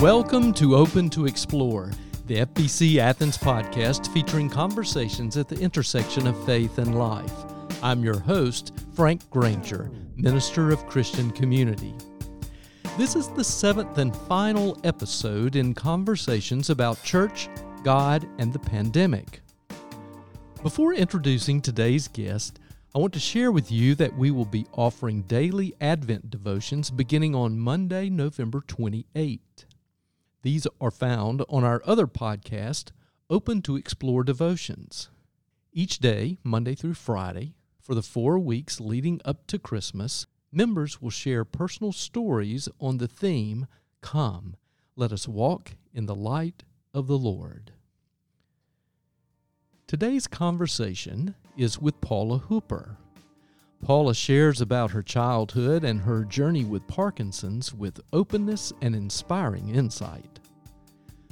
Welcome to Open to Explore, the FBC Athens podcast featuring conversations at the intersection of faith and life. I'm your host, Frank Granger, Minister of Christian Community. This is the seventh and final episode in conversations about church, God, and the pandemic. Before introducing today's guest, I want to share with you that we will be offering daily Advent devotions beginning on Monday, November 28. These are found on our other podcast, Open to Explore Devotions. Each day, Monday through Friday, for the four weeks leading up to Christmas, members will share personal stories on the theme Come, let us walk in the light of the Lord. Today's conversation is with Paula Hooper. Paula shares about her childhood and her journey with Parkinson's with openness and inspiring insight.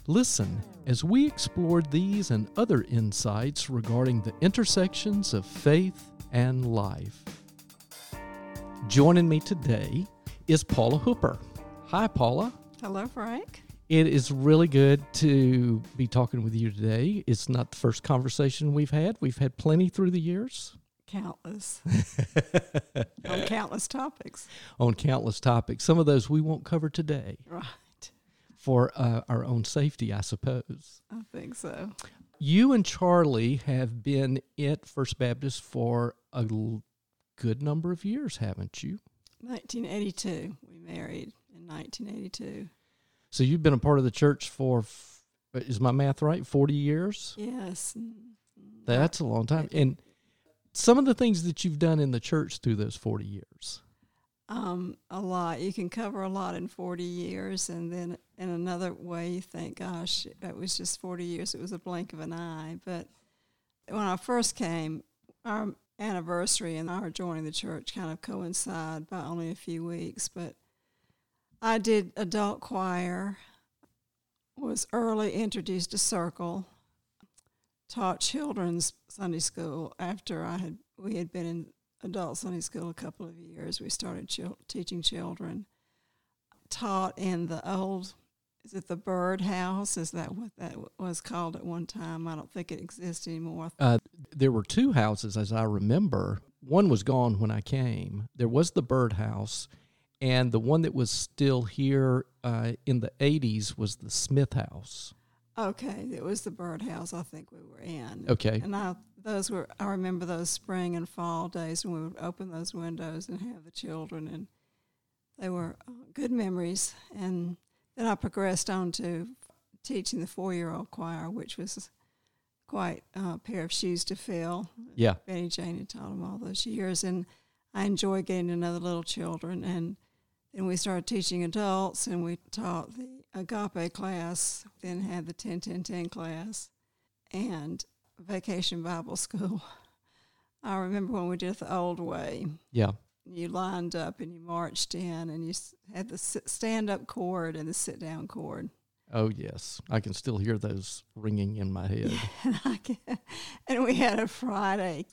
Listen as we explore these and other insights regarding the intersections of faith and life. Joining me today is Paula Hooper. Hi, Paula. Hello, Frank. It is really good to be talking with you today. It's not the first conversation we've had. We've had plenty through the years. Countless. on countless topics. On countless topics. Some of those we won't cover today. Right. For uh, our own safety, I suppose. I think so. You and Charlie have been at First Baptist for a l- good number of years, haven't you? 1982. We married in 1982. So you've been a part of the church for, f- is my math right? 40 years? Yes. That's a long time. And some of the things that you've done in the church through those 40 years. Um, a lot. You can cover a lot in 40 years, and then in another way, you think, gosh, it was just 40 years. It was a blink of an eye. But when I first came, our anniversary and our joining the church kind of coincide by only a few weeks. But I did adult choir, was early introduced to circle, taught children's Sunday school after I had we had been in adult Sunday school a couple of years. We started teaching children. Taught in the old, is it the Bird House? Is that what that was called at one time? I don't think it exists anymore. Uh, there were two houses, as I remember. One was gone when I came. There was the Bird House, and the one that was still here uh, in the 80s was the Smith House. Okay, it was the Bird House. I think we were in. Okay. And I those were I remember those spring and fall days when we would open those windows and have the children, and they were uh, good memories. And then I progressed on to teaching the four year old choir, which was quite a pair of shoes to fill. Yeah. Benny Jane had taught them all those years, and I enjoy getting to know the little children. And then we started teaching adults, and we taught the agape class, then had the 10 10 10 class, and vacation Bible school. I remember when we did it the old way. Yeah. You lined up and you marched in, and you had the stand up chord and the sit down chord. Oh, yes. I can still hear those ringing in my head. and, and we had a Friday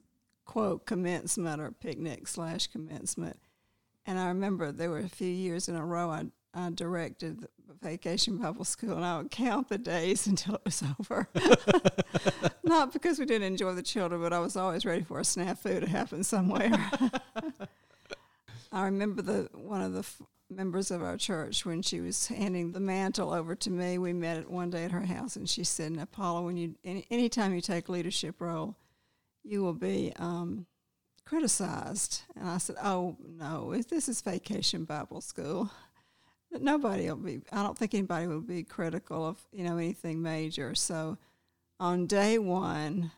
quote commencement or picnic slash commencement. And I remember there were a few years in a row I, I directed the vacation Bible school, and I would count the days until it was over. Not because we didn't enjoy the children, but I was always ready for a snafu to happen somewhere. I remember the one of the f- members of our church when she was handing the mantle over to me. We met one day at her house, and she said, "Now, Paula, when you any anytime you take leadership role, you will be um, criticized." And I said, "Oh no, if this is Vacation Bible School, nobody will be. I don't think anybody will be critical of you know anything major." So, on day one,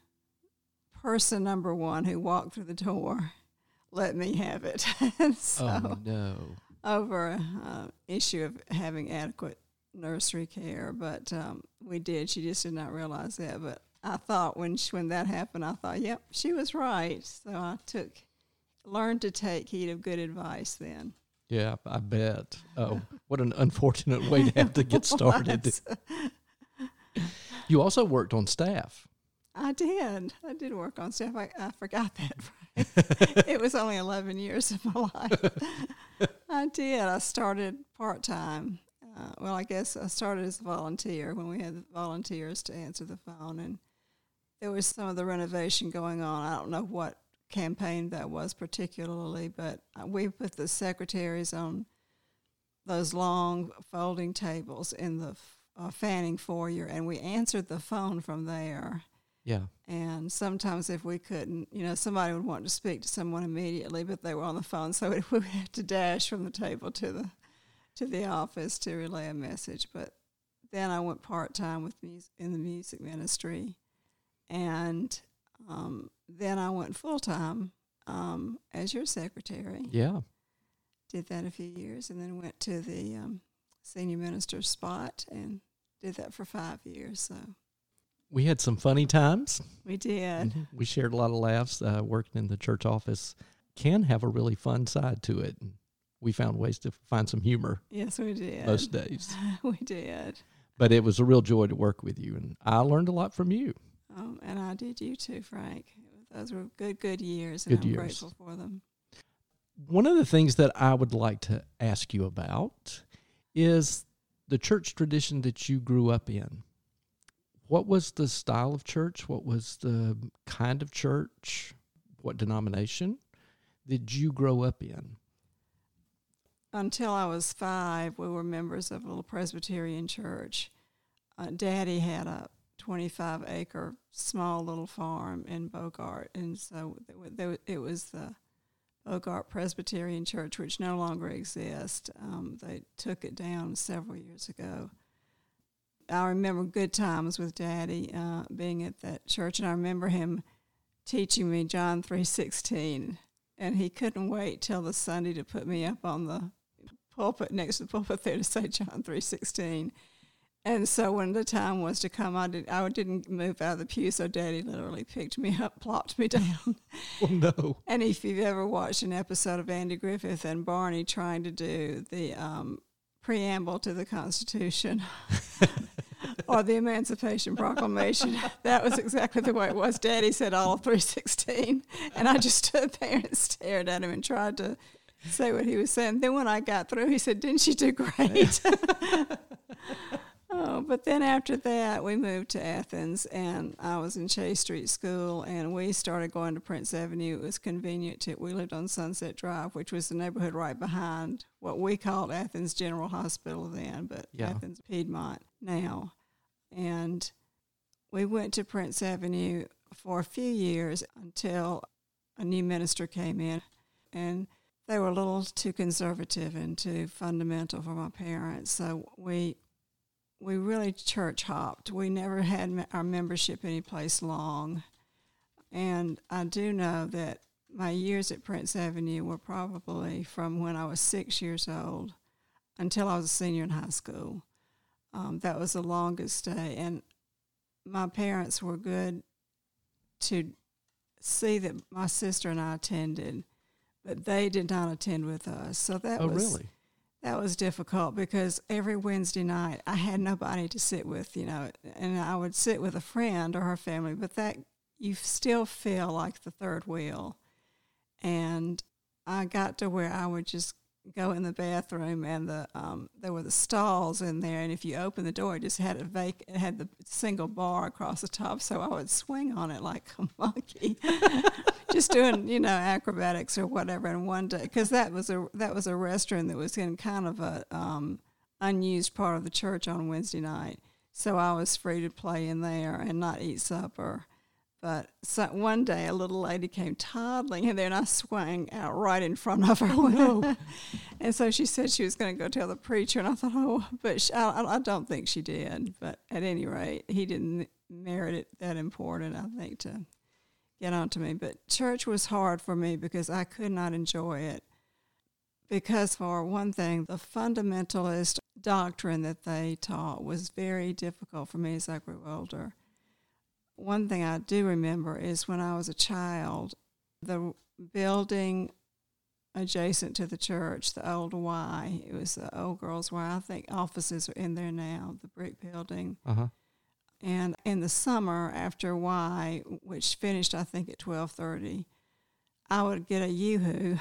person number one who walked through the door let me have it. so oh, no. over uh, issue of having adequate nursery care, but um, we did. She just did not realize that. But I thought when she, when that happened, I thought, yep, she was right. So I took learned to take heed of good advice then. Yeah, I bet. Oh, what an unfortunate way to have to get started. You also worked on staff. I did. I did work on staff. I, I forgot that. it was only 11 years of my life. I did. I started part time Uh, well, I guess I started as a volunteer when we had volunteers to answer the phone, and there was some of the renovation going on. I don't know what campaign that was particularly, but we put the secretaries on those long folding tables in the uh, Fanning foyer, and we answered the phone from there. Yeah. And sometimes, if we couldn't, you know, somebody would want to speak to someone immediately, but they were on the phone, so we would have to dash from the table to the to the office to relay a message. But then I went part time with music in the music ministry, and um, then I went full time um, as your secretary. Yeah. Did that a few years, and then went to the um, senior minister spot and did that for five years. So we had some funny times. We did. Mm-hmm. We shared a lot of laughs. Uh, working in the church office can have a really fun side to it. We found ways to find some humor. Yes, we did. Most days. we did. But it was a real joy to work with you, and I learned a lot from you. Um, and I did you too, Frank. Those were good, good years, and good I'm years. grateful for them. One of the things that I would like to ask you about is the church tradition that you grew up in. What was the style of church? What was the kind of church? What denomination did you grow up in? Until I was five, we were members of a little Presbyterian church. Uh, Daddy had a 25 acre small little farm in Bogart, and so it was the Bogart Presbyterian Church, which no longer exists. Um, they took it down several years ago. I remember good times with Daddy uh, being at that church, and I remember him teaching me John three sixteen, and he couldn't wait till the Sunday to put me up on the pulpit next to the pulpit there to say John three sixteen. And so when the time was to come, I did. I didn't move out of the pew, so Daddy literally picked me up, plopped me down. Oh no! And if you've ever watched an episode of Andy Griffith and Barney trying to do the um, preamble to the Constitution or the Emancipation Proclamation, that was exactly the way it was. Daddy said all of 316, and I just stood there and stared at him and tried to say what he was saying. Then when I got through, he said, "Didn't you do great?" Oh, but then after that, we moved to Athens, and I was in Chase Street School, and we started going to Prince Avenue. It was convenient to. We lived on Sunset Drive, which was the neighborhood right behind what we called Athens General Hospital then, but yeah. Athens Piedmont now. And we went to Prince Avenue for a few years until a new minister came in, and they were a little too conservative and too fundamental for my parents. So we we really church hopped. We never had our membership any place long. And I do know that my years at Prince Avenue were probably from when I was six years old until I was a senior in high school. Um, that was the longest stay. And my parents were good to see that my sister and I attended, but they did not attend with us. So that oh, was really? That was difficult because every Wednesday night I had nobody to sit with, you know, and I would sit with a friend or her family, but that you still feel like the third wheel. And I got to where I would just go in the bathroom and the um, there were the stalls in there and if you open the door it just had a vac it had the single bar across the top so I would swing on it like a monkey. Just doing you know acrobatics or whatever and one day because that was a that was a restroom that was in kind of a um, unused part of the church on Wednesday night. So I was free to play in there and not eat supper but so one day, a little lady came toddling in there, and I swung out right in front of her. Oh, no. and so she said she was going to go tell the preacher, and I thought, oh, but she, I, I don't think she did. But at any rate, he didn't merit it that important, I think, to get onto me. But church was hard for me because I could not enjoy it. Because, for one thing, the fundamentalist doctrine that they taught was very difficult for me as I grew older one thing I do remember is when I was a child, the building adjacent to the church, the old Y, it was the old girls' Y. I think offices are in there now, the brick building. Uh-huh. And in the summer after Y, which finished I think at twelve thirty, I would get a yoo-hoo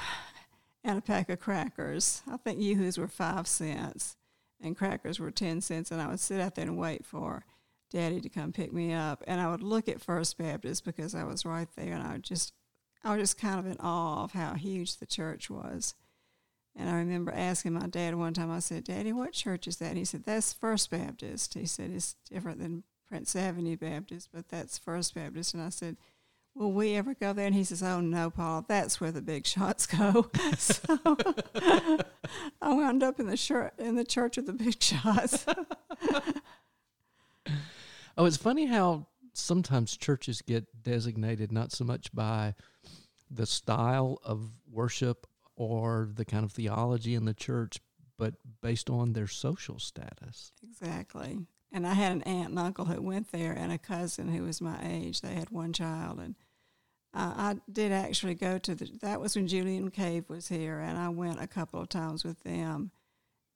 and a pack of crackers. I think yoo-hoos were five cents. and crackers were 10 cents. And I would sit out there and wait for daddy to come pick me up. And I would look at First Baptist because I was right there. And I would just, I was just kind of in awe of how huge the church was. And I remember asking my dad one time, I said, Daddy, what church is that? And he said, That's First Baptist. He said, It's different than Prince Avenue Baptist, but that's First Baptist. And I said, Will we ever go there? And he says, Oh, no, Paul, that's where the big shots go. so I wound up in the, church, in the church of the big shots. Oh, it's funny how sometimes churches get designated not so much by the style of worship or the kind of theology in the church, but based on their social status. Exactly. And I had an aunt and uncle who went there, and a cousin who was my age. They had one child, and uh, I did actually go to the. That was when Julian Cave was here, and I went a couple of times with them,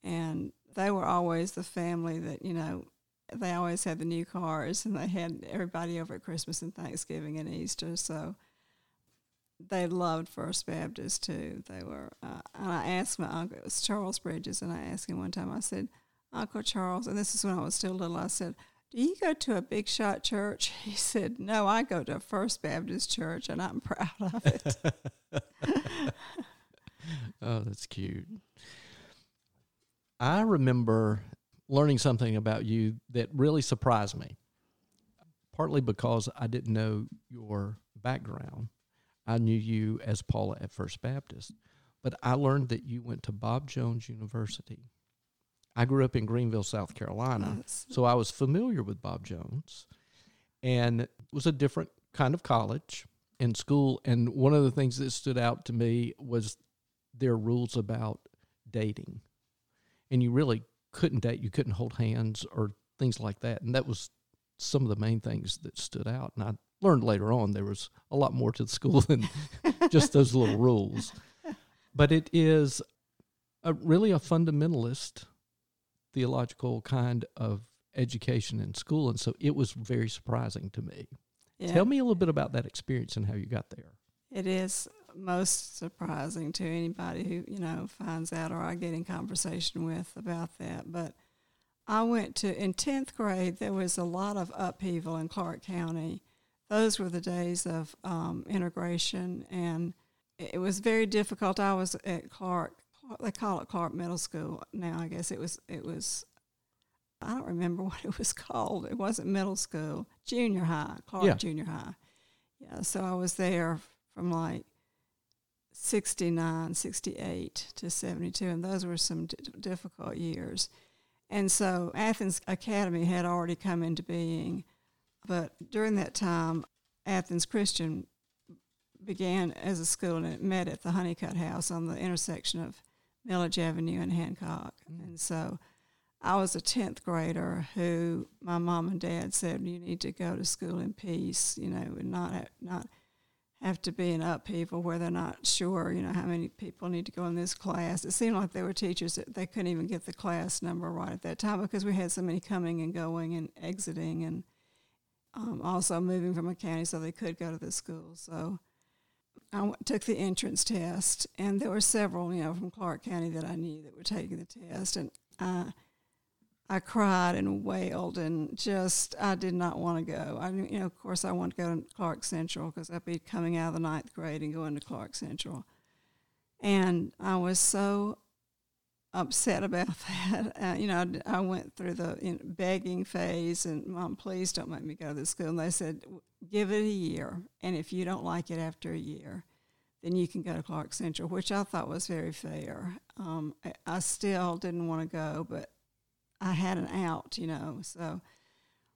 and they were always the family that you know. They always had the new cars, and they had everybody over at Christmas and Thanksgiving and Easter. So they loved First Baptist too. They were, uh, and I asked my uncle, it was Charles Bridges, and I asked him one time, I said, Uncle Charles, and this is when I was still little, I said, Do you go to a big shot church? He said, No, I go to a First Baptist church, and I'm proud of it. oh, that's cute. I remember learning something about you that really surprised me, partly because I didn't know your background I knew you as Paula at First Baptist, but I learned that you went to Bob Jones University. I grew up in Greenville, South Carolina, yes. so I was familiar with Bob Jones, and it was a different kind of college and school. And one of the things that stood out to me was their rules about dating, and you really couldn't date, you couldn't hold hands or things like that, and that was some of the main things that stood out. And I learned later on there was a lot more to the school than just those little rules. But it is a, really a fundamentalist theological kind of education in school. And so it was very surprising to me. Yeah. Tell me a little bit about that experience and how you got there. It is most surprising to anybody who, you know, finds out or I get in conversation with about that. But I went to, in 10th grade, there was a lot of upheaval in Clarke County those were the days of um, integration, and it was very difficult. I was at Clarke. They call it Clarke Middle School now. I guess it was. It was. I don't remember what it was called. It wasn't middle school. Junior high. Clarke yeah. Junior High. Yeah. So I was there from like 69, 68 to 72, and those were some d- difficult years. And so Athens Academy had already come into being. But during that time, Athens Christian began as a school and it met at the Honeycutt House on the intersection of Milledge Avenue and Hancock. Mm. And so I was a 10th grader who my mom and dad said, you need to go to school in peace, you know, and not not have to be in upheaval where they're not sure, you know, how many people need to go in this class. It seemed like there were teachers that they couldn't even get the class number right at that time because we had so many coming and going and exiting and um, also moving from a county so they could go to the school. So I w- took the entrance test, and there were several, you know, from Clarke County that I knew that were taking the test, and I I cried and wailed and just I did not want to go. I you know, of course, I wanted to go to Clarke Central because I'd be coming out of the ninth grade and going to Clarke Central, and I was so upset about that. Uh, you know, I, I, went through the you know, begging phase, and mom, please don't make me go to this school. And they said, give it a year, and if you don't like it after a year, then you can go to Clarke Central, which I thought was very fair. Um, I, I still didn't want to go, but I had an out, you know. So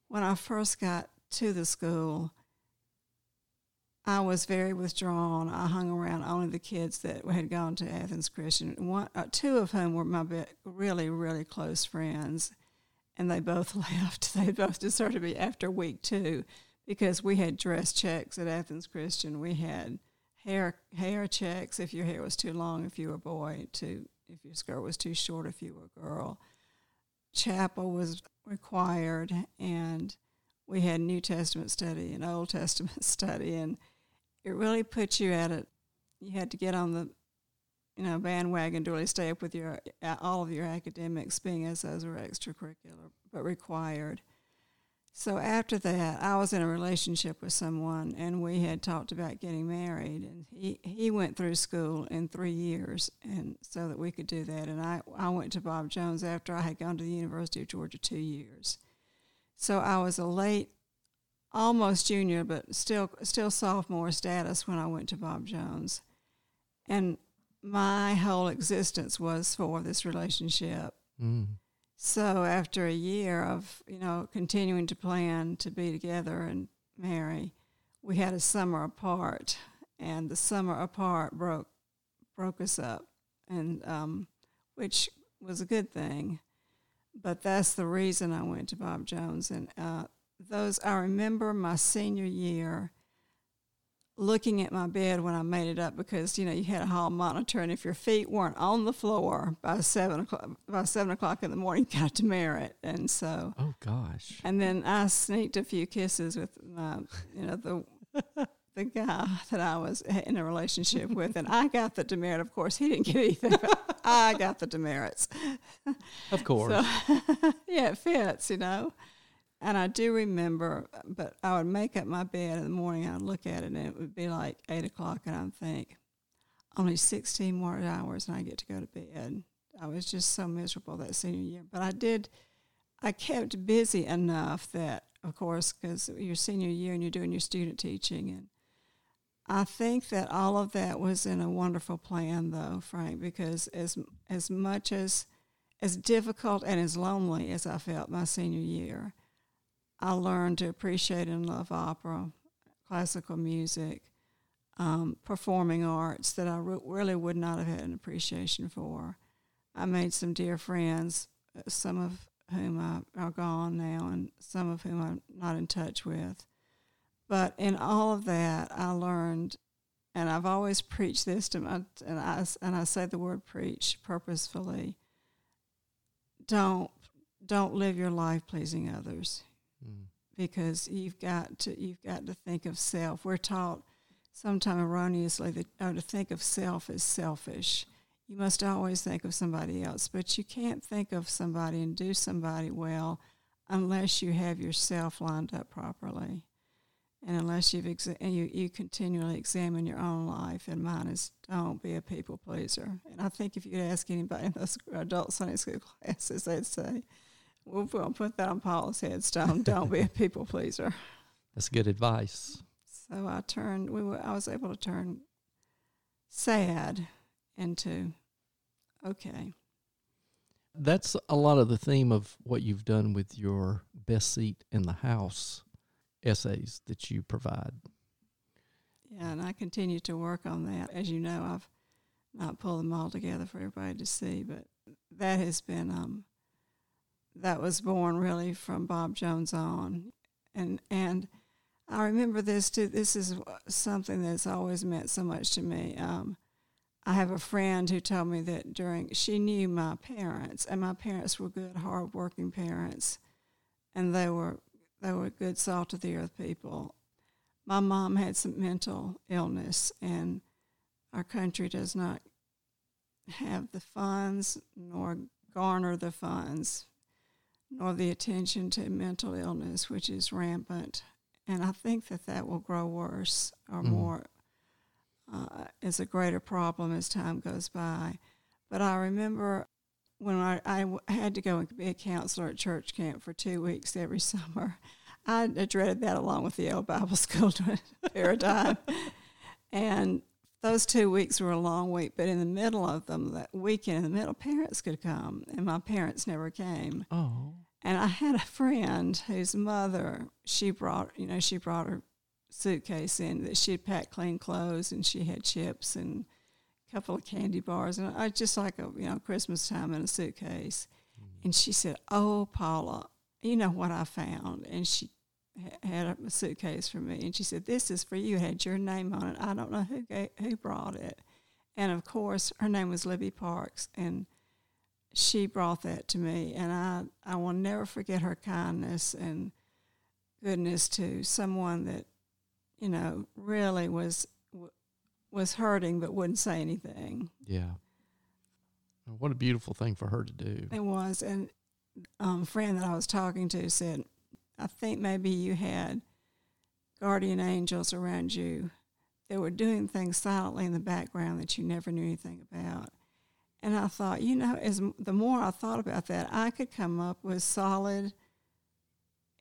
when I first got to the school, I was very withdrawn. I hung around only the kids that had gone to Athens Christian. One, uh, two of whom were my be- really, really close friends, and they both left. They both deserted me after week two because we had dress checks at Athens Christian. We had hair hair checks if your hair was too long, if you were a boy, to if your skirt was too short, if you were a girl. Chapel was required, and we had New Testament study and Old Testament study, and it really put you at it. You had to get on the you know bandwagon to really stay up with your all of your academics, being as those were extracurricular but required. So after that, I was in a relationship with someone, and we had talked about getting married. And he, he went through school in three years, and so that we could do that. And I I went to Bob Jones after I had gone to the University of Georgia two years. So I was a late, almost junior, but still still sophomore status when I went to Bob Jones, and my whole existence was for this relationship. Mm. So after a year of you know continuing to plan to be together and marry, we had a summer apart, and the summer apart broke broke us up, and um, which was a good thing. But that's the reason I went to Bob Jones, and uh, those I remember my senior year looking at my bed when I made it up because you know you had a hall monitor, and if your feet weren't on the floor by seven o'clock by seven o'clock in the morning, you got to merit. And so, oh gosh. And then I sneaked a few kisses with my, you know, the the guy that I was in a relationship with, and I got the demerit. Of course, he didn't get anything, but I got the demerits. Of course. So, yeah, it fits, you know. And I do remember, but I would make up my bed in the morning. I'd look at it, and it would be like eight o'clock, and I'd think, only 16 more hours, and I get to go to bed. I was just so miserable that senior year. But I did, I kept busy enough that, of course, because your senior year and you're doing your student teaching. And I think that all of that was in a wonderful plan, though, Frank, because as, as much as, as difficult and as lonely as I felt my senior year, I learned to appreciate and love opera, classical music, um, performing arts that I re- really would not have had an appreciation for. I made some dear friends, uh, some of whom I, are gone now, and some of whom I'm not in touch with. But in all of that, I learned, and I've always preached this to my, and I, and I say the word preach purposefully. Don't don't live your life pleasing others. Mm. Because you've got to you've got to think of self. We're taught sometimes erroneously that oh, to think of self as selfish. You must always think of somebody else, but you can't think of somebody and do somebody well unless you have yourself lined up properly, and unless you've exa- and you you continually examine your own life. And mine is don't be a people pleaser. And I think if you'd ask anybody in those adult Sunday school classes, they'd say We'll, we'll put that on Paul's headstone. Don't be a people pleaser. That's good advice. So I turned. We were, I was able to turn sad into okay. That's a lot of the theme of what you've done with your best seat in the house essays that you provide. Yeah, and I continue to work on that. As you know, I've not pulled them all together for everybody to see, but that has been um, that was born really from Bob Jones on. And, and I remember this too. This is something that's always meant so much to me. Um, I have a friend who told me that during, she knew my parents, and my parents were good, hardworking parents, and they were, they were good, salt of the earth people. My mom had some mental illness, and our country does not have the funds nor garner the funds nor the attention to mental illness, which is rampant. And I think that that will grow worse or mm. more uh, as a greater problem as time goes by. But I remember when I, I had to go and be a counselor at church camp for two weeks every summer. I dreaded that along with the old Bible school paradigm. and those two weeks were a long week, but in the middle of them, that weekend in the middle, parents could come, and my parents never came. Oh. And I had a friend whose mother, she brought, you know, she brought her suitcase in that she had packed clean clothes and she had chips and a couple of candy bars and I just like a, you know, Christmas time in a suitcase. Mm-hmm. And she said, "Oh, Paula, you know what I found?" And she had a suitcase for me, and she said, "This is for you." It had your name on it. I don't know who gave, who brought it, and of course, her name was Libby Parks, and she brought that to me, and I I will never forget her kindness and goodness to someone that you know really was was hurting but wouldn't say anything. Yeah. What a beautiful thing for her to do. It was, and um, friend that I was talking to said, "I think maybe you had guardian angels around you that were doing things silently in the background that you never knew anything about." And I thought, you know, as the more I thought about that, I could come up with solid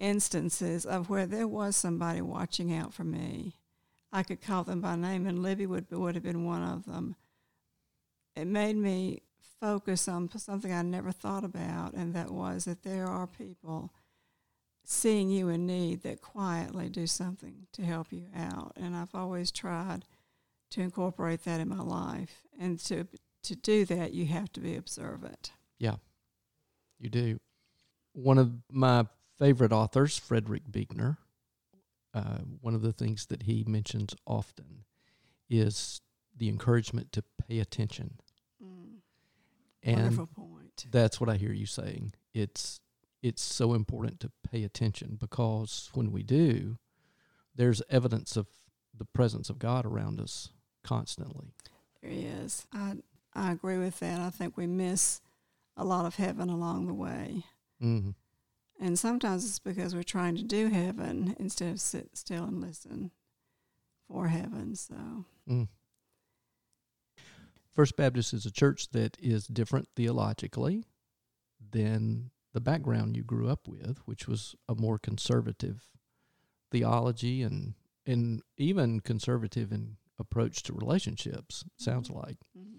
instances of where there was somebody watching out for me. I could call them by name, and Libby would would have been one of them. It made me focus on something I never thought about, and that was that there are people seeing you in need that quietly do something to help you out. And I've always tried to incorporate that in my life. And to to do that, you have to be observant. Yeah, you do. One of my favorite authors, Frederick Buechner, uh, one of the things that he mentions often is the encouragement to pay attention. Mm. And Wonderful point. that's what I hear you saying. It's it's so important to pay attention because when we do, there's evidence of the presence of God around us constantly. There he is. I I agree with that. I think we miss a lot of heaven along the way. Mm-hmm. And sometimes it's because we're trying to do heaven instead of sit still and listen for heaven. So, Mm. First Baptist is a church that is different theologically than the background you grew up with, which was a more conservative theology and and even conservative in approach to relationships. Sounds like. mhm.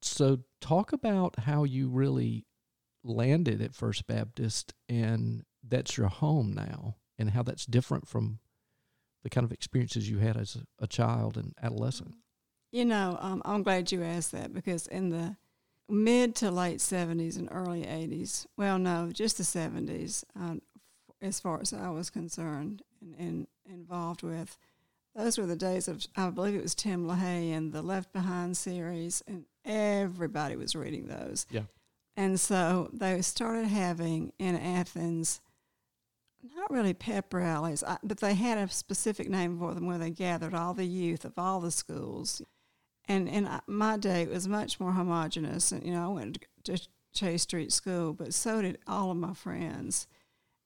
So, talk about how you really landed at First Baptist, and that's your home now, and how that's different from the kind of experiences you had as a, child and adolescent. you know, um, I'm glad you asked that because in the mid to late 70s and early 80s, well, no, just the 70s, um, as far as I was concerned and, and involved with, those were the days of, I believe it was Tim LaHaye and the Left Behind series, and everybody was reading those. Yeah. And so they started having in Athens, not really pep rallies, but they had a specific name for them where they gathered all the youth of all the schools. And in my day, it was much more homogenous. And, you know, I went to Chase Street School, but so did all of my friends.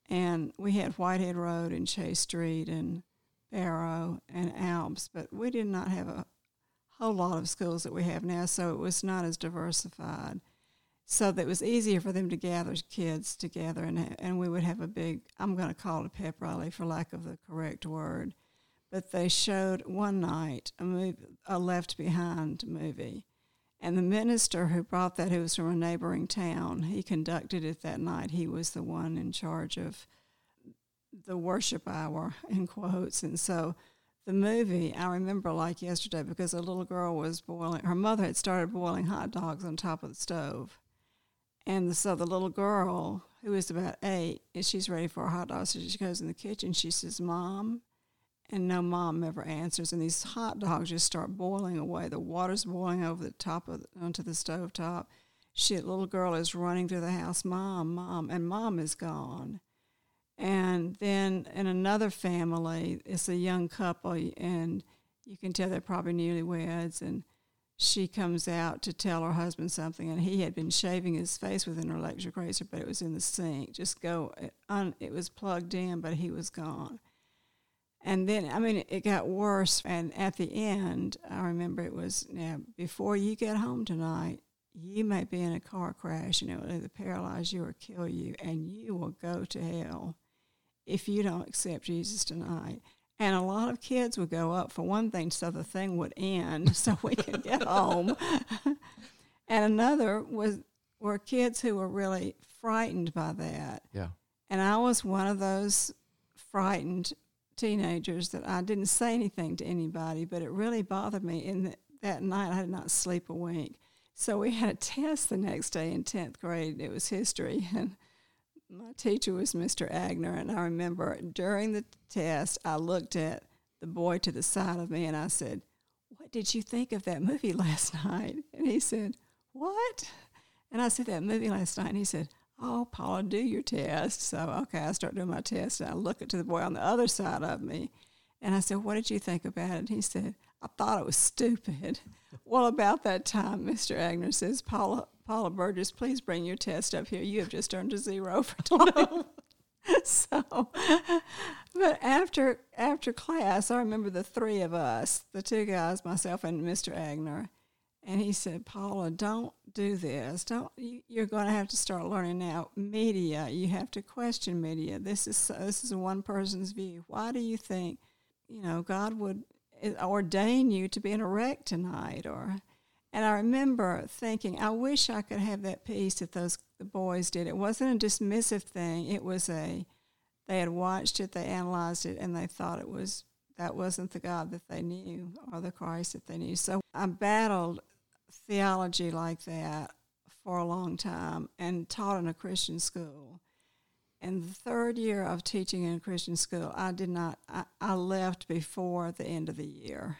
And we had Whitehead Road and Chase Street and Barrow and Alps, but we did not have a whole lot of schools that we have now, so it was not as diversified. So that it was easier for them to gather kids together, and and we would have a big. I'm going to call it a pep rally for lack of the correct word, but they showed one night a movie, a Left Behind movie, and the minister who brought that, who was from a neighboring town, he conducted it that night. He was the one in charge of the worship hour in quotes, and so the movie I remember like yesterday because a little girl was boiling. Her mother had started boiling hot dogs on top of the stove, and so the little girl who is about eight, and she's ready for a hot dog. So she goes in the kitchen. She says, "Mom," and no mom ever answers. And these hot dogs just start boiling away. The water's boiling over the top of onto the stove top. She, little girl, is running through the house, "Mom, mom!" And mom is gone. And then in another family, it's a young couple, and you can tell they're probably newlyweds. And she comes out to tell her husband something, and he had been shaving his face with an electric razor, but it was in the sink. Just go, it, un, it was plugged in, but he was gone. And then, I mean, it got worse. And at the end, I remember it was now before you get home tonight, you may be in a car crash and it will either paralyze you or kill you, and you will go to hell if you don't accept Jesus tonight. And a lot of kids would go up for one thing so the thing would end so we could get home. and another was were kids who were really frightened by that. Yeah. And I was one of those frightened teenagers that I didn't say anything to anybody, but it really bothered me. And that, that night I did not sleep a wink. So we had a test the next day in 10th grade. It was history. And my teacher was Mr. Agner. And I remember during the test, I looked at the boy to the side of me and I said, What did you think of that movie last night? And he said, What? And I said, That movie last night. And he said, Oh, Paula, do your test. So, okay, I start doing my test and I look at the boy on the other side of me. And I said, What did you think about it? And he said, I thought it was stupid. well, about that time, Mr. Agner says, Paula, Paula Burgess, please bring your test up here. You have just earned a zero for tonight. so, but after after class, I remember the three of us, the two guys, myself and Mr. Agner, and he said, "Paula, don't do this. Don't. You, you're going to have to start learning now. Media. You have to question media. This is this is one person's view. Why do you think, you know, God would eh, ordain you to be in a wreck tonight, or?" And I remember thinking, I wish I could have that peace that those the boys did. It wasn't a dismissive thing. It was a they had watched it, they analyzed it, and they thought it was that wasn't the God that they knew or the Christ that they knew. So I battled theology like that for a long time and taught in a Christian school. In the third year of teaching in a Christian school, I did not I, I left before the end of the year.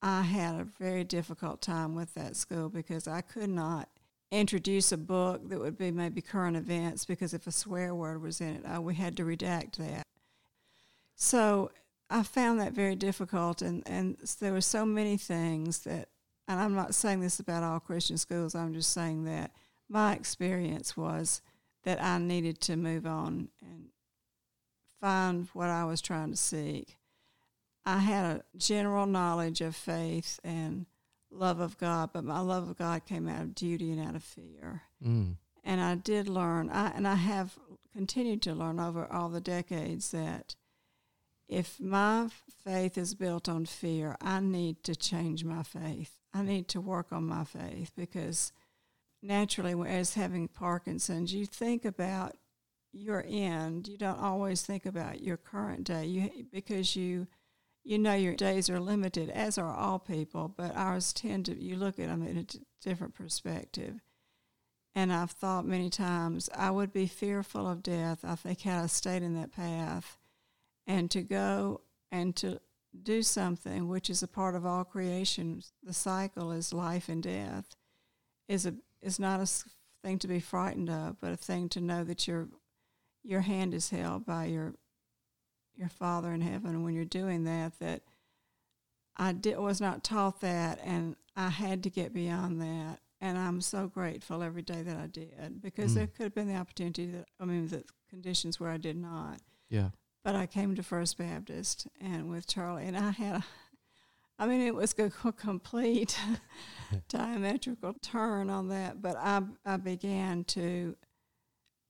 I had a very difficult time with that school because I could not introduce a book that would be maybe current events because if a swear word was in it, I, we had to redact that. So I found that very difficult, and, and there were so many things that, and I'm not saying this about all Christian schools, I'm just saying that my experience was that I needed to move on and find what I was trying to seek. I had a general knowledge of faith and love of God, but my love of God came out of duty and out of fear. Mm. And I did learn, I, and I have continued to learn over all the decades that if my faith is built on fear, I need to change my faith. I need to work on my faith because naturally, as having Parkinson's, you think about your end. You don't always think about your current day you, because you you know your days are limited, as are all people, but ours tend to, you look at them in a d- different perspective. And I've thought many times I would be fearful of death, I think, had I stayed in that path. And to go and to do something which is a part of all creation, the cycle is life and death, is, a, is not a thing to be frightened of, but a thing to know that your, your hand is held by your your Father in heaven. When you're doing that, that I did, was not taught that, and I had to get beyond that. And I'm so grateful every day that I did because mm. there could have been the opportunity that I mean the conditions where I did not. Yeah. But I came to First Baptist and with Charlie, and I had a, I mean, it was a complete diametrical turn on that. But I I began to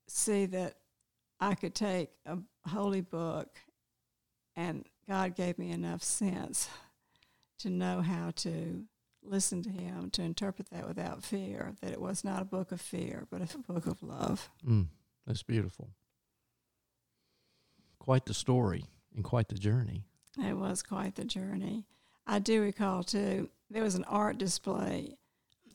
see that I could take a holy book and God gave me enough sense to know how to listen to Him, to interpret that without fear, that it was not a book of fear, but a book of love. Mm, that's beautiful. Quite the story and quite the journey. It was quite the journey. I do recall, too, there was an art display,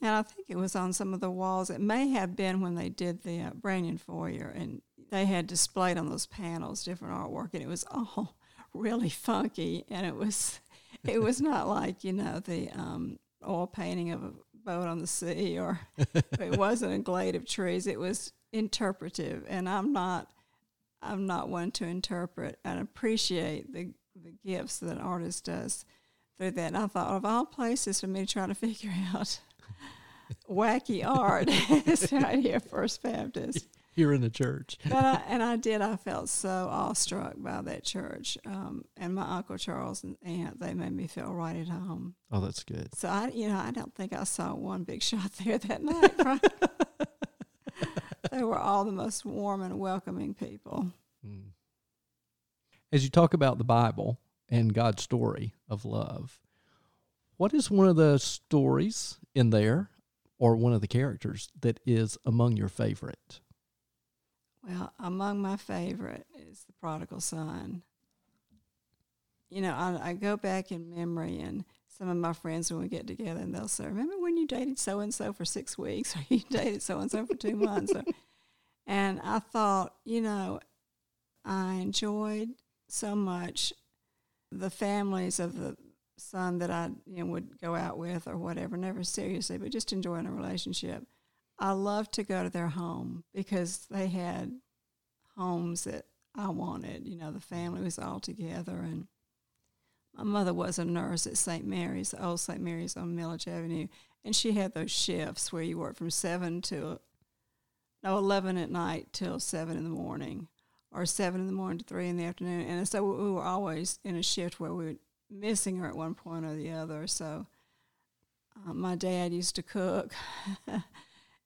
and I think it was on some of the walls. It may have been when they did the uh, Branion Foyer, and they had displayed on those panels different artwork, and it was all really funky, and it was it was not like you know the um, oil painting of a boat on the sea, or it wasn't a glade of trees. It was interpretive, and I'm not I'm not one to interpret and appreciate the the gifts that an artist does through that. And I thought of all places for me to try to figure out wacky art is right here, First Baptist here in the church. but I, and I did. I felt so awestruck by that church, um, and my uncle Charles and aunt. They made me feel right at home. Oh, that's good. So I, you know, I don't think I saw one big shot there that night. Right? they were all the most warm and welcoming people. Mm. As you talk about the Bible and God's story of love, what is one of the stories in there, or one of the characters that is among your favorite? Well, among my favorite is the prodigal son. You know, I, I go back in memory, and some of my friends when we get together, and they'll say, "Remember when you dated so and so for six weeks, or you dated so and so for two months?" Or, and I thought, you know, I enjoyed so much the families of the son that I you know would go out with or whatever, never seriously, but just enjoying a relationship. I loved to go to their home because they had homes that I wanted. You know, the family was all together, and my mother was a nurse at St. Mary's, old St. Mary's on Milledge Avenue, and she had those shifts where you work from seven to no eleven at night till seven in the morning, or seven in the morning to three in the afternoon, and so we were always in a shift where we were missing her at one point or the other. So uh, my dad used to cook.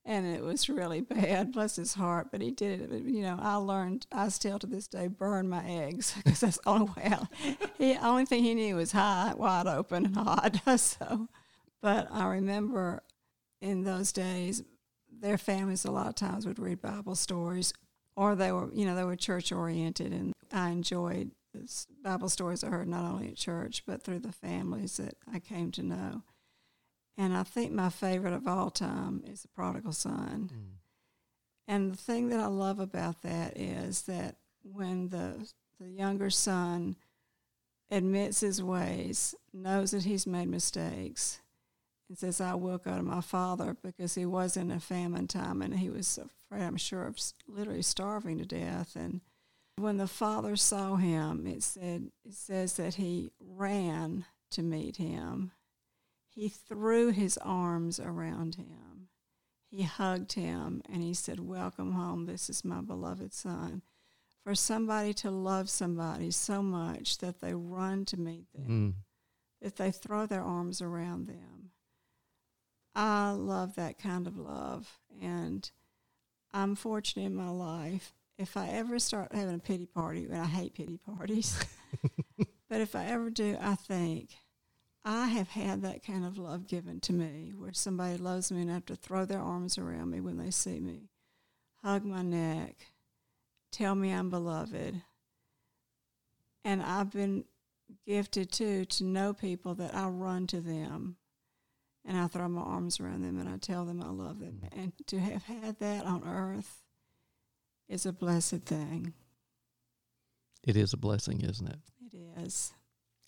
and it was really bad. Bless his heart, but he did it. You know, I learned. I still to this day burn my eggs because that's the only way. I, he only thing he knew was high, wide open, and hot. so, but I remember in those days, their families a lot of times would read Bible stories, or they were, you know, they were church oriented, and I enjoyed Bible stories I heard not only at church but through the families that I came to know. And I think my favorite of all time is The Prodigal Son. Mm. And the thing that I love about that is that when the the younger son admits his ways, knows that he's made mistakes, and says, I will go to my father because he was in a famine time and he was afraid, I'm sure, of literally starving to death. And when the father saw him, it said it says that he ran to meet him he threw his arms around him. He hugged him and he said, Welcome home. This is my beloved son. For somebody to love somebody so much that they run to meet them, mm. that they throw their arms around them. I love that kind of love. And I'm fortunate in my life. If I ever start having a pity party, and I hate pity parties, but if I ever do, I think, I have had that kind of love given to me where somebody loves me enough to throw their arms around me when they see me, hug my neck, tell me I'm beloved. And I've been gifted too to know people that I run to them and I throw my arms around them and I tell them I love them. Mm-hmm. And to have had that on earth is a blessed thing. It is a blessing, isn't it? It is.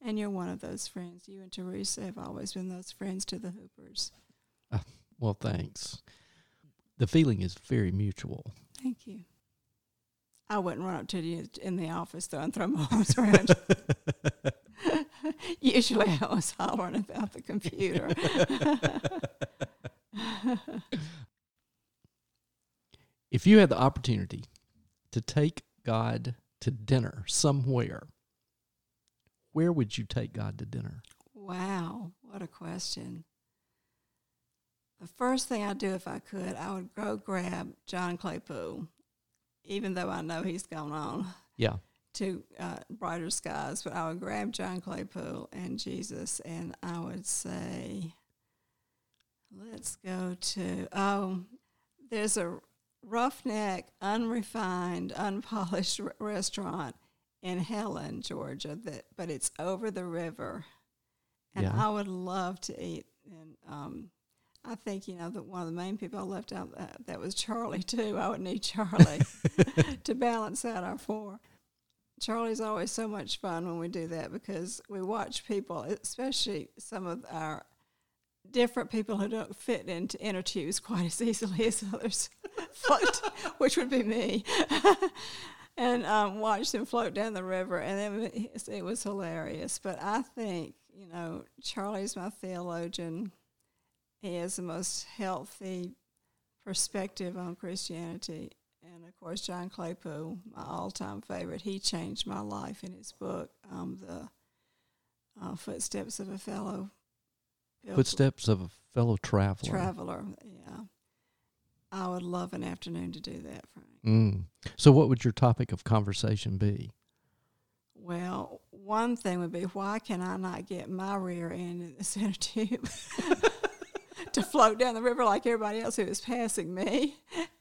And you're one of those friends. You and Teresa have always been those friends to the Hoopers. Uh, well, thanks. The feeling is very mutual. Thank you. I wouldn't run up to you in the office though and throw my arms around you. Usually I was hollering about the computer. if you had the opportunity to take God to dinner somewhere, where would you take God to dinner? Wow, what a question. The first thing I'd do if I could, I would go grab John Claypool, even though I know he's gone on. Yeah. To uh, brighter skies, but I would grab John Claypool and Jesus, and I would say, "Let's go to oh, there's a roughneck, unrefined, unpolished r- restaurant in Helen, Georgia, that but it's over the river, and yeah. I would love to eat. And um, I think you know that one of the main people I left out that, that was Charlie too. I would need Charlie to balance out our four. Charlie's always so much fun when we do that because we watch people, especially some of our different people who don't fit into inner tubes quite as easily as others, which would be me and um, watched him float down the river, and it, it was hilarious. But I think you know Charlie's my theologian. He has the most healthy perspective on Christianity, and of course John Claypool, my all-time favorite. He changed my life in his book, um, the uh, Footsteps of a Fellow. Footsteps of a Fellow Traveler. Traveler, yeah. I would love an afternoon to do that, Frank. Mm. So, what would your topic of conversation be? Well, one thing would be why can I not get my rear end in the center tube to float down the river like everybody else who is passing me?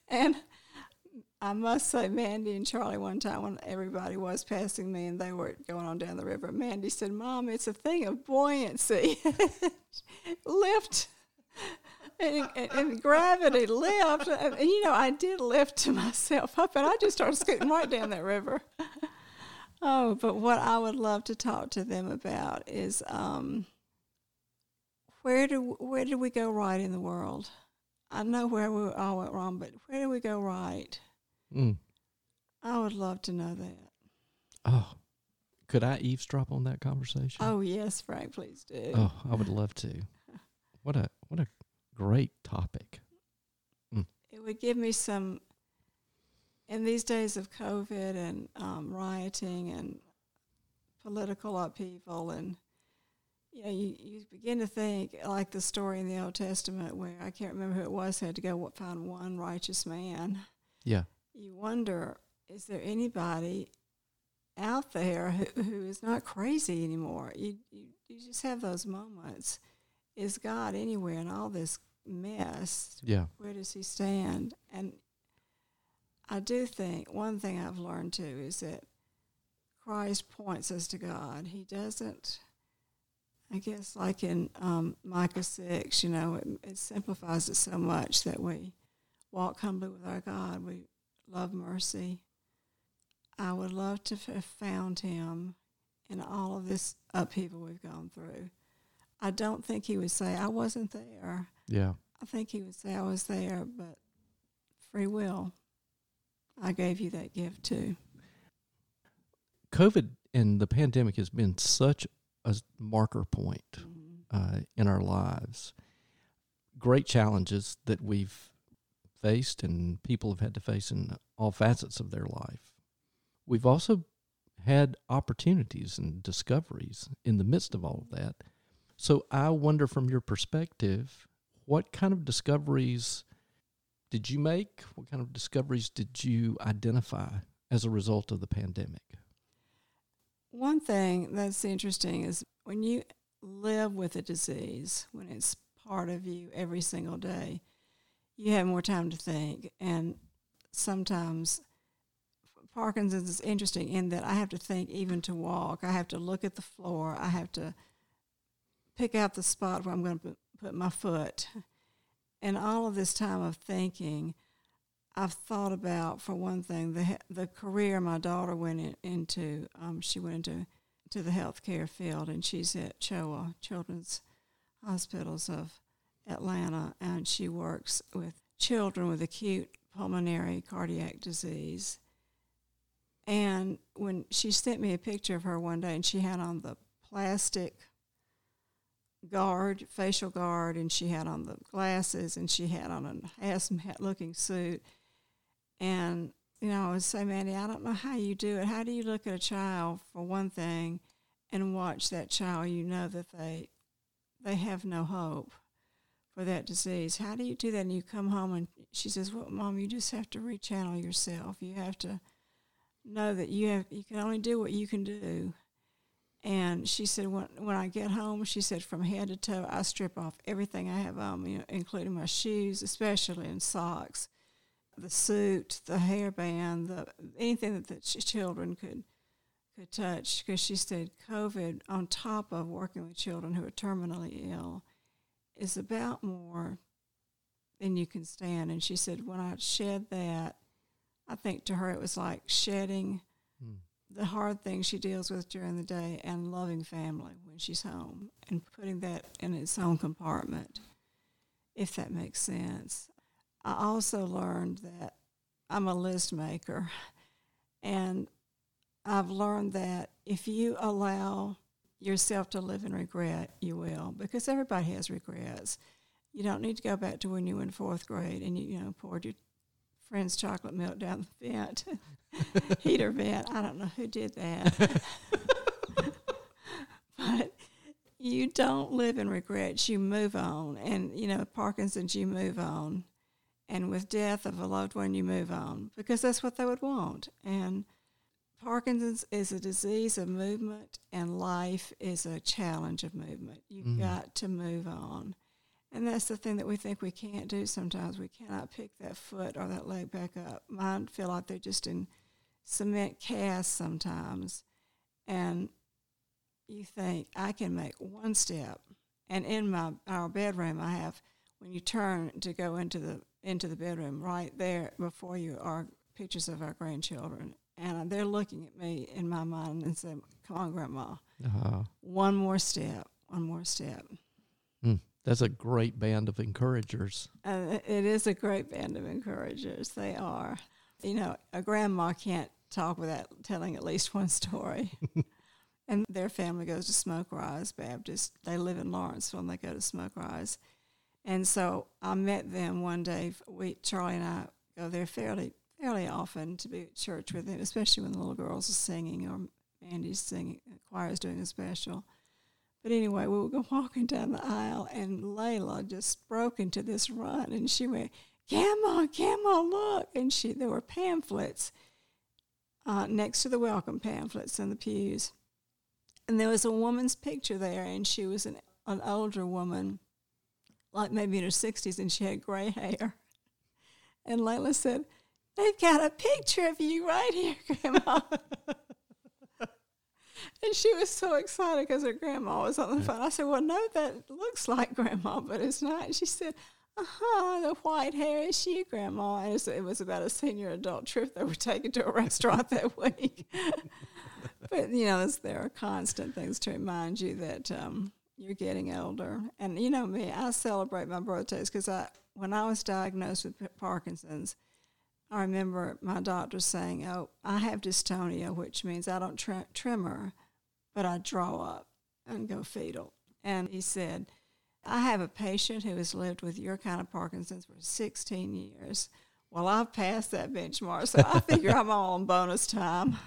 And I must say, Mandy and Charlie, one time when everybody was passing me and they were going on down the river, Mandy said, Mom, it's a thing of buoyancy. Lift and, and, and, gravity lift. And, and, you know, I did lift to myself up, and I just started scooting right down that river. oh, but what I would love to talk to them about is um, where do where did we go right in the world? I know where we all went wrong, but where do we go right? Mm. I would love to know that. Oh, Could I eavesdrop on that conversation? Oh yes, Frank, please do. Oh, I would love to. What a what a great topic. It would give me some. In these days of COVID and um, rioting and political upheaval, and you know, you, you begin to think like the story in the Old Testament where I can't remember who it was had to go find one righteous man. Yeah. You wonder, is there anybody out there who, who is not crazy anymore? You, you you just have those moments. Is God anywhere in all this mess? Yeah. Where does He stand? And I do think one thing I've learned too is that Christ points us to God. He doesn't. I guess, like in um, Micah 6, you know, it, it simplifies it so much that we walk humbly with our God. We love mercy. I would love to have found him in all of this upheaval we've gone through. I don't think he would say, I wasn't there. Yeah. I think he would say, I was there, but free will. I gave you that gift too. COVID and the pandemic has been such a marker point Mhm. uh, in our lives. Great challenges that we've faced and people have had to face in all facets of their life. We've also had opportunities and discoveries in the midst of all of that. So I wonder from your perspective, what kind of discoveries did you make? What kind of discoveries did you identify as a result of the pandemic? One thing that's interesting is when you live with a disease, when it's part of you every single day, you have more time to think. And sometimes Parkinson's is interesting in that I have to think even to walk. I have to look at the floor. I have to pick out the spot where I'm going to put my foot. And all of this time of thinking, I've thought about, for one thing, the the career my daughter went in, into. Um, she went into to the healthcare field, and she's at CHOA, Children's Hospitals of Atlanta, and she works with children with acute pulmonary cardiac disease. And when she sent me a picture of her one day, and she had on the plastic guard, facial guard, and she had on the glasses, and she had on a hazmat looking suit. And, you know, I would say, Mandy, I don't know how you do it. How do you look at a child, for one thing, and watch that child? You know that they, they have no hope for that disease. How do you do that? And you come home and she says, Well, Mom, you just have to rechannel yourself. You have to know that you have you can only do what you can do. And she said, when, when I get home, she said, from head to toe, I strip off everything I have on me, including my shoes, especially and socks, the suit, the hairband, the anything that the ch- children could could touch. Because she said, COVID, on top of working with children who are terminally ill, is about more than you can stand. And she said, when I shed that, I think to her it was like shedding. The hard things she deals with during the day and loving family when she's home and putting that in its own compartment, if that makes sense. I also learned that I'm a list maker, and I've learned that if you allow yourself to live in regret, you will, because everybody has regrets. You don't need to go back to when you were in fourth grade and you, you know poured your friend's chocolate milk down the vent, heater vent. I don't know who did that. but you don't live in regrets. You move on. And, you know, Parkinson's, you move on. And with death of a loved one, you move on because that's what they would want. And Parkinson's is a disease of movement, and life is a challenge of movement. You've Mhm. got to move on. And that's the thing that we think we can't do sometimes. We cannot pick that foot or that leg back up. Mine feel like they're just in cement cast sometimes. And you think, I can make one step. And in my our bedroom I have when you turn to go into the into the bedroom, right there before you are pictures of our grandchildren. And they're looking at me in my mind and saying, Come on, grandma. Uh, One more step, one more step. that's a great band of encouragers. Uh, it is a great band of encouragers. They are. You know, a grandma can't talk without telling at least one story. And their family goes to Smoke Rise Baptist. They live in Lawrenceville and they go to Smoke Rise. And so I met them one day. We Charlie and I go there fairly fairly often to be at church with them, especially when the little girls are singing or Andy's singing, the choir's doing a special. But anyway, we were walking down the aisle, and Layla just broke into this run, and she went, "Grandma, Grandma, look!" And she there were pamphlets uh, next to the welcome pamphlets in the pews, and there was a woman's picture there, and she was an, an older woman, like maybe in her sixties, and she had gray hair. And Layla said, "They've got a picture of you right here, Grandma." And she was so excited because her grandma was on the phone. I said, Well, no, that looks like grandma, but it's not. And she said, Huh, the white hair is she, grandma. And it was about a senior adult trip they were taking to a restaurant that week. but, you know, there are constant things to remind you that um, you're getting older. And, you know, me, I celebrate my birthdays because I, when I was diagnosed with Parkinson's, I remember my doctor saying, "Oh, I have dystonia, which means I don't tr- tremor, but I draw up and go fetal." And he said, "I have a patient who has lived with your kind of Parkinson's for 16 years. Well, I've passed that benchmark, so I figure I'm all on bonus time.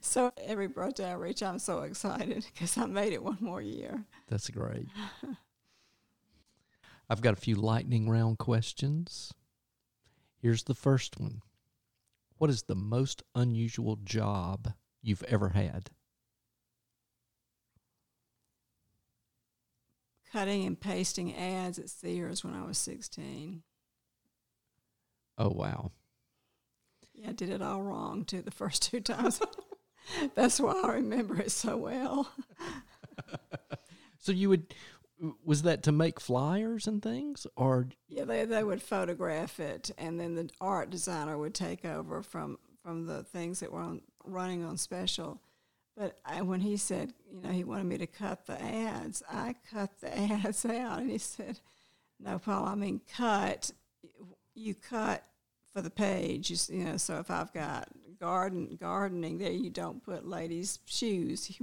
So every birthday I reach, I'm so excited because I made it one more year. That's great. I've got a few lightning round questions. Here's the first one What is the most unusual job you've ever had? Cutting and pasting ads at Sears when I was 16. Oh, wow. Yeah, I did it all wrong too the first two times. That's why I remember it so well. so you would was that to make flyers and things or yeah they, they would photograph it and then the art designer would take over from from the things that were on, running on special but I, when he said you know he wanted me to cut the ads i cut the ads out and he said no paul i mean cut you cut for the page you know so if i've got garden gardening there you don't put ladies shoes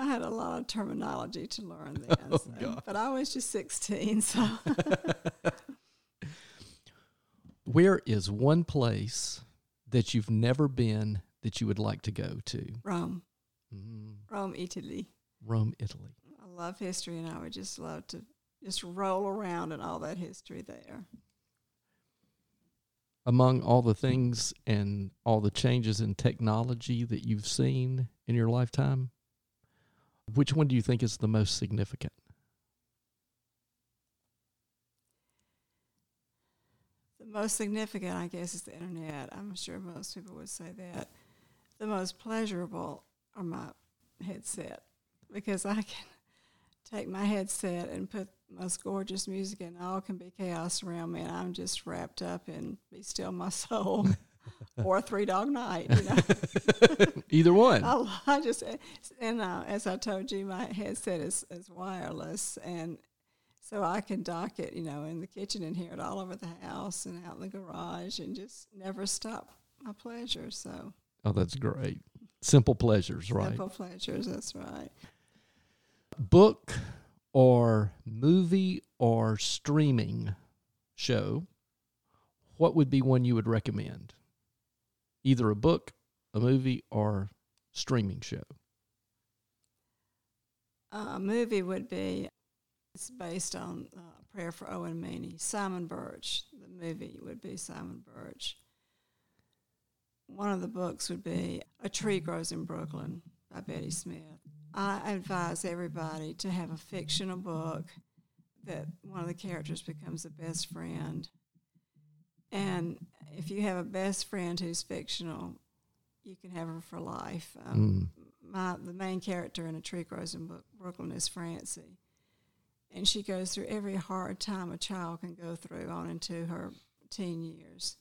I had a lot of terminology to learn then, oh, so, but I was just 16, so. Where is one place that you've never been that you would like to go to? Rome. Mm. Rome, Italy. Rome, Italy. I love history, and I would just love to just roll around in all that history there. Among all the things and all the changes in technology that you've seen in your lifetime, which one do you think is the most significant? Most significant, I guess, is the internet. I'm sure most people would say that. The most pleasurable are my headset because I can take my headset and put most gorgeous music and all can be chaos around me and I'm just wrapped up in Be Still My Soul. or Three Dog Night. You know, either one. I, I just and uh, as I told you, my headset is is wireless, and so I can dock it, you know, in the kitchen and hear it all over the house and out in the garage, and just never stop my pleasure. So. Oh, that's great. Simple pleasures, right? Simple pleasures. That's right. Book or movie or streaming show, what would be one you would recommend? either a book, a movie, or streaming show? Uh, a movie would be it's based on uh, Prayer for Owen Meany. Simon Birch, the movie would be Simon Birch. One of the books would be A Tree Grows in Brooklyn by Betty Smith. I advise everybody to have a fictional book that one of the characters becomes a best friend and if you have a best friend who's fictional, you can have her for life. Um, mm. My the main character in A Tree Grows in Brooklyn is Francie, and she goes through every hard time a child can go through on into her teen years,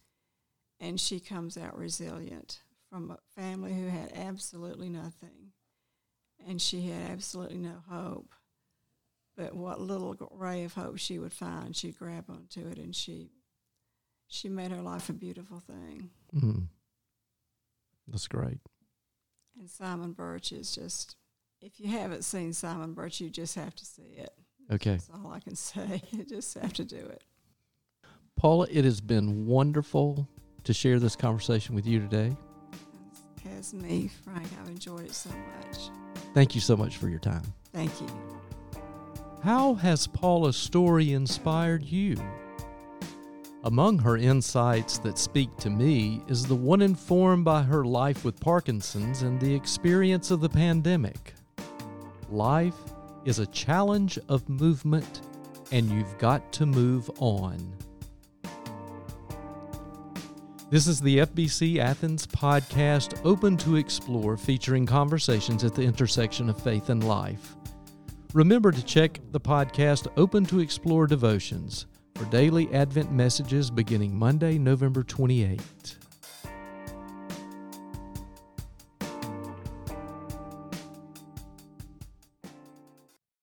and she comes out resilient from a family who had absolutely nothing, and she had absolutely no hope. But what little ray of hope she would find, she'd grab onto it, and she she made her life a beautiful thing. Mm-hmm. That's great. And Simon Birch is just, if you haven't seen Simon Birch, you just have to see it. Okay. That's all I can say. You just have to do it. Paula, it has been wonderful to share this conversation with you today. As me, Frank, I've enjoyed it so much. Thank you so much for your time. Thank you. How has Paula's story inspired you? Among her insights that speak to me is the one informed by her life with Parkinson's and the experience of the pandemic. Life is a challenge of movement, and you've got to move on. This is the FBC Athens podcast, open to explore, featuring conversations at the intersection of faith and life. Remember to check the podcast Open to Explore Devotions for daily Advent messages beginning Monday, November 28.